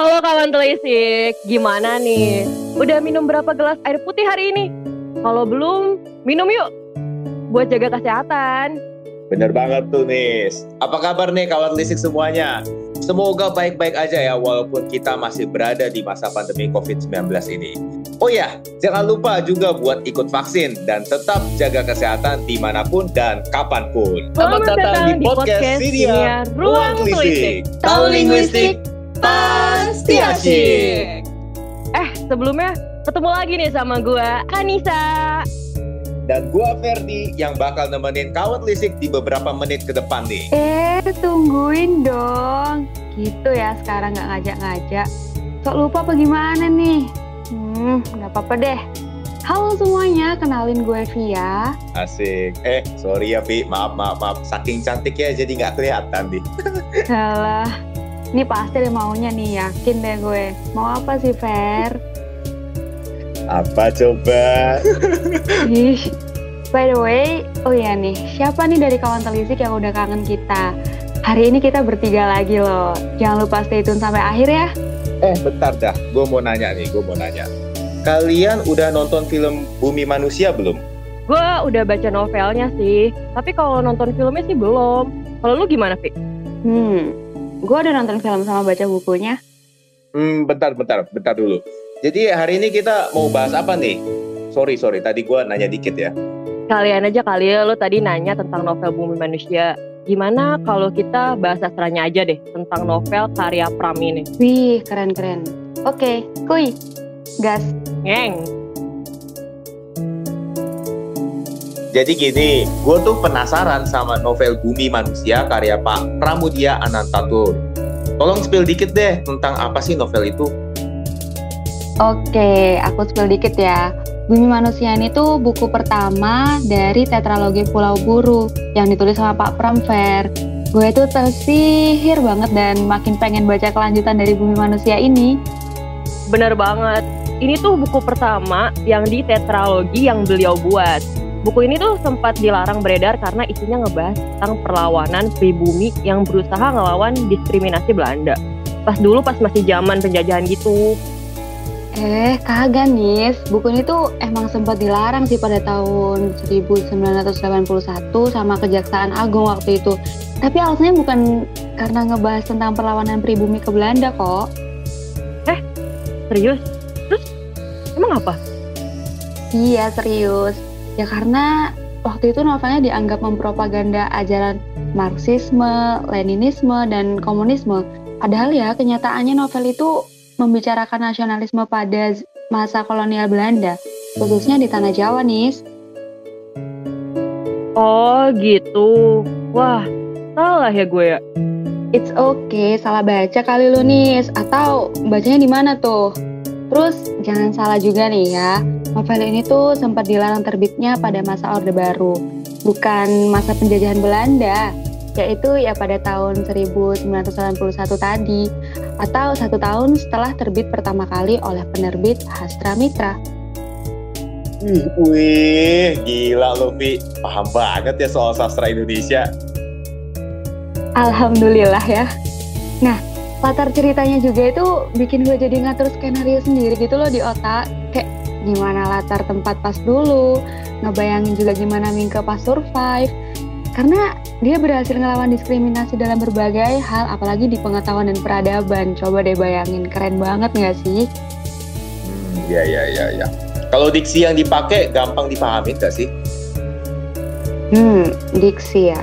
Halo kawan telisik, gimana nih? Udah minum berapa gelas air putih hari ini? Kalau belum, minum yuk. Buat jaga kesehatan. Bener banget tuh Nis. Apa kabar nih kawan telisik semuanya? Semoga baik-baik aja ya walaupun kita masih berada di masa pandemi COVID-19 ini. Oh ya, jangan lupa juga buat ikut vaksin dan tetap jaga kesehatan di mana pun dan kapan pun. Selamat, datang, di podcast Sinia Ruang Telisik. Tahu linguistik, pasti asyik. Eh, sebelumnya ketemu lagi nih sama gue, Anissa. Dan gua Ferdi yang bakal nemenin kawan lisik di beberapa menit ke depan nih. Eh, tungguin dong. Gitu ya, sekarang nggak ngajak-ngajak. Sok lupa apa gimana nih? Hmm, nggak apa-apa deh. Halo semuanya, kenalin gue Via. Asik. Eh, sorry ya Vi, maaf, maaf, maaf. Saking cantik ya jadi nggak kelihatan nih. Salah. Ini pasti ada maunya nih, yakin deh gue. Mau apa sih, Fer? Apa coba? Ih, by the way, oh iya nih, siapa nih dari kawan telisik yang udah kangen kita? Hari ini kita bertiga lagi loh. Jangan lupa stay tune sampai akhir ya. Eh, bentar dah. Gue mau nanya nih, gue mau nanya. Kalian udah nonton film Bumi Manusia belum? Gue udah baca novelnya sih, tapi kalau nonton filmnya sih belum. Kalau lu gimana, Vi? Hmm, gue udah nonton film sama baca bukunya. Hmm, bentar, bentar, bentar dulu. Jadi hari ini kita mau bahas apa nih? Sorry, sorry. Tadi gue nanya dikit ya. Kalian aja kali ya, lu tadi nanya tentang novel Bumi Manusia. Gimana kalau kita bahas sastranya aja deh tentang novel karya Pram ini? Wih, keren-keren. Oke, kuy. Gas. Ngeng. Jadi gini, gue tuh penasaran sama novel Bumi Manusia karya Pak Pramudia Anantatur. Tolong spill dikit deh tentang apa sih novel itu? Oke, aku spill dikit ya. Bumi Manusia ini tuh buku pertama dari tetralogi Pulau Buru yang ditulis sama Pak Pramfer. Gue tuh tersihir banget dan makin pengen baca kelanjutan dari Bumi Manusia ini. Bener banget. Ini tuh buku pertama yang di tetralogi yang beliau buat. Buku ini tuh sempat dilarang beredar karena isinya ngebahas tentang perlawanan pribumi yang berusaha ngelawan diskriminasi Belanda. Pas dulu pas masih zaman penjajahan gitu. Eh, kagak nis. Buku ini tuh emang sempat dilarang sih pada tahun 1981 sama Kejaksaan Agung waktu itu. Tapi alasannya bukan karena ngebahas tentang perlawanan pribumi ke Belanda kok. Serius? Terus emang apa? Iya, serius. Ya karena waktu itu novelnya dianggap mempropaganda ajaran Marxisme, Leninisme, dan komunisme. Padahal ya kenyataannya novel itu membicarakan nasionalisme pada masa kolonial Belanda, khususnya di Tanah Jawa, Nis. Oh gitu. Wah, salah ya gue ya. It's okay, salah baca kali lu, Nis. Atau bacanya di mana tuh? Terus jangan salah juga nih ya, novel ini tuh sempat dilarang terbitnya pada masa Orde Baru, bukan masa penjajahan Belanda, yaitu ya pada tahun 1991 tadi, atau satu tahun setelah terbit pertama kali oleh penerbit Hastra Mitra. Wih, gila Vi. Paham banget ya soal sastra Indonesia. Alhamdulillah ya. Nah, latar ceritanya juga itu bikin gue jadi ngatur skenario sendiri gitu loh di otak. Kayak gimana latar tempat pas dulu, ngebayangin juga gimana Mingke pas survive. Karena dia berhasil ngelawan diskriminasi dalam berbagai hal, apalagi di pengetahuan dan peradaban. Coba deh bayangin, keren banget nggak sih? Hmm, iya, iya, iya, iya. Kalau diksi yang dipakai gampang dipahami gak sih? Hmm, diksi ya.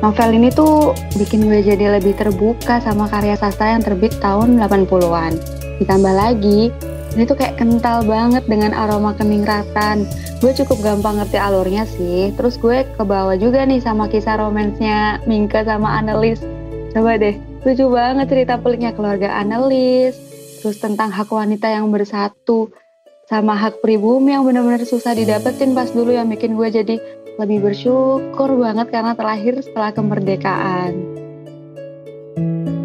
Novel ini tuh bikin gue jadi lebih terbuka sama karya sastra yang terbit tahun 80-an. Ditambah lagi, ini tuh kayak kental banget dengan aroma keningratan. Gue cukup gampang ngerti alurnya sih. Terus gue kebawa juga nih sama kisah romansnya Mingke sama Annelies. Coba deh, lucu banget cerita peliknya keluarga Annelies. Terus tentang hak wanita yang bersatu sama hak pribumi yang benar-benar susah didapetin pas dulu yang bikin gue jadi lebih bersyukur banget karena terlahir setelah kemerdekaan.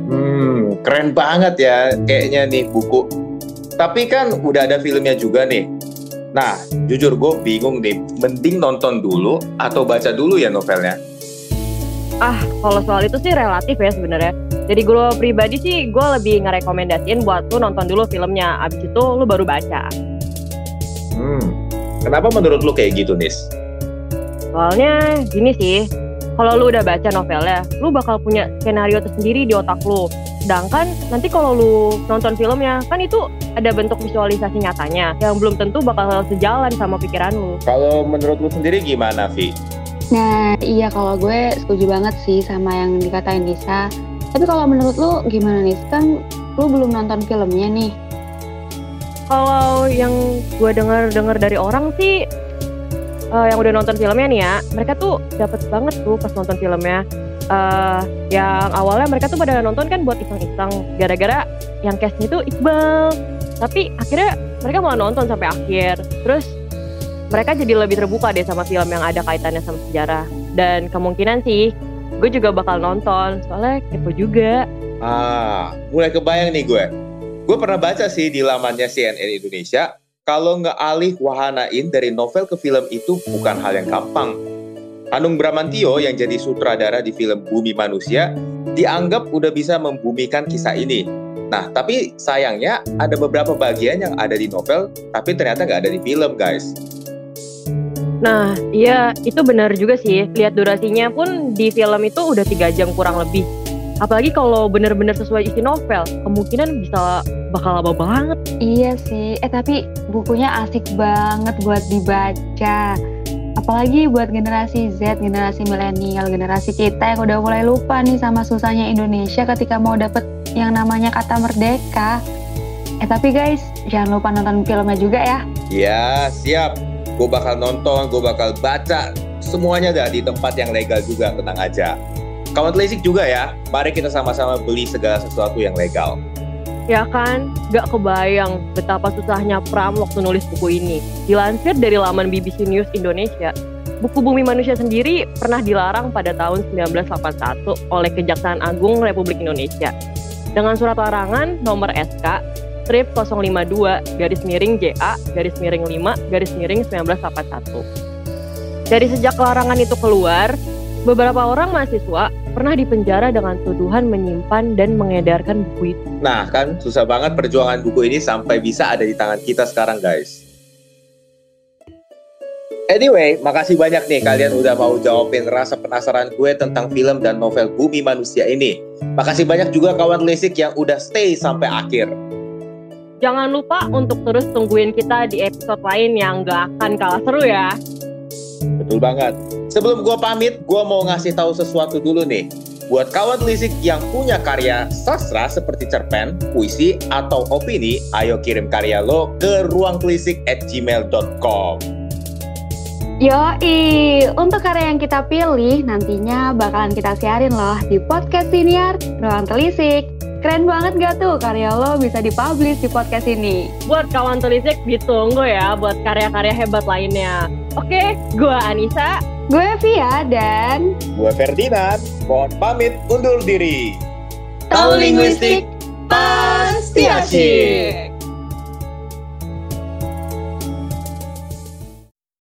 Hmm, keren banget ya kayaknya nih buku. Tapi kan udah ada filmnya juga nih. Nah, jujur gue bingung nih, mending nonton dulu atau baca dulu ya novelnya? Ah, kalau soal itu sih relatif ya sebenarnya. Jadi gue pribadi sih, gue lebih ngerekomendasiin buat lu nonton dulu filmnya. Abis itu lu baru baca. Hmm, kenapa menurut lu kayak gitu, Nis? Soalnya gini sih, kalau lu udah baca novelnya, lu bakal punya skenario tersendiri di otak lu. Sedangkan nanti kalau lu nonton filmnya, kan itu ada bentuk visualisasi nyatanya yang belum tentu bakal sejalan sama pikiran lu. Kalau menurut lu sendiri gimana, Vi? Nah, iya kalau gue setuju banget sih sama yang dikatain Nisa. Tapi kalau menurut lu gimana nih? Kan lu belum nonton filmnya nih. Kalau yang gue dengar-dengar dari orang sih uh, yang udah nonton filmnya nih ya, mereka tuh dapat banget tuh pas nonton filmnya. Uh, yang awalnya mereka tuh pada nonton kan buat iseng-iseng, gara-gara yang castnya tuh Iqbal. Tapi akhirnya mereka malah nonton sampai akhir. Terus mereka jadi lebih terbuka deh sama film yang ada kaitannya sama sejarah. Dan kemungkinan sih gue juga bakal nonton, soalnya kepo juga. Ah, mulai kebayang nih gue. Gue pernah baca sih di lamannya CNN Indonesia, kalau nggak alih wahanain dari novel ke film itu bukan hal yang gampang. Hanung Bramantio yang jadi sutradara di film Bumi Manusia dianggap udah bisa membumikan kisah ini. Nah, tapi sayangnya ada beberapa bagian yang ada di novel, tapi ternyata nggak ada di film, guys. Nah, iya itu benar juga sih. Lihat durasinya pun di film itu udah tiga jam kurang lebih. Apalagi kalau benar-benar sesuai isi novel, kemungkinan bisa bakal lama banget. Iya sih, eh tapi bukunya asik banget buat dibaca. Apalagi buat generasi Z, generasi milenial, generasi kita yang udah mulai lupa nih sama susahnya Indonesia ketika mau dapet yang namanya kata merdeka. Eh tapi guys, jangan lupa nonton filmnya juga ya. Iya, siap gue bakal nonton, gue bakal baca semuanya dah di tempat yang legal juga, tenang aja. Kawan telisik juga ya, mari kita sama-sama beli segala sesuatu yang legal. Ya kan, gak kebayang betapa susahnya Pram waktu nulis buku ini. Dilansir dari laman BBC News Indonesia, buku Bumi Manusia sendiri pernah dilarang pada tahun 1981 oleh Kejaksaan Agung Republik Indonesia. Dengan surat larangan nomor SK strip 052 garis miring JA garis miring 5 garis miring 1981. Dari sejak larangan itu keluar, beberapa orang mahasiswa pernah dipenjara dengan tuduhan menyimpan dan mengedarkan buku itu. Nah kan susah banget perjuangan buku ini sampai bisa ada di tangan kita sekarang guys. Anyway, makasih banyak nih kalian udah mau jawabin rasa penasaran gue tentang film dan novel Bumi Manusia ini. Makasih banyak juga kawan Lisik yang udah stay sampai akhir. Jangan lupa untuk terus tungguin kita di episode lain yang gak akan kalah seru ya. Betul banget. Sebelum gue pamit, gue mau ngasih tahu sesuatu dulu nih. Buat kawan telisik yang punya karya sastra seperti cerpen, puisi, atau opini, ayo kirim karya lo ke ruangtelisik at gmail.com. Yoi, untuk karya yang kita pilih nantinya bakalan kita siarin loh di podcast Siniar Ruang Telisik. Keren banget gak tuh karya lo bisa dipublish di podcast ini? Buat kawan telisik ditunggu ya buat karya-karya hebat lainnya. Oke, gue Anissa. Gue Via dan... Gue Ferdinand. Mohon pamit undur diri. Tahu linguistik pasti asyik.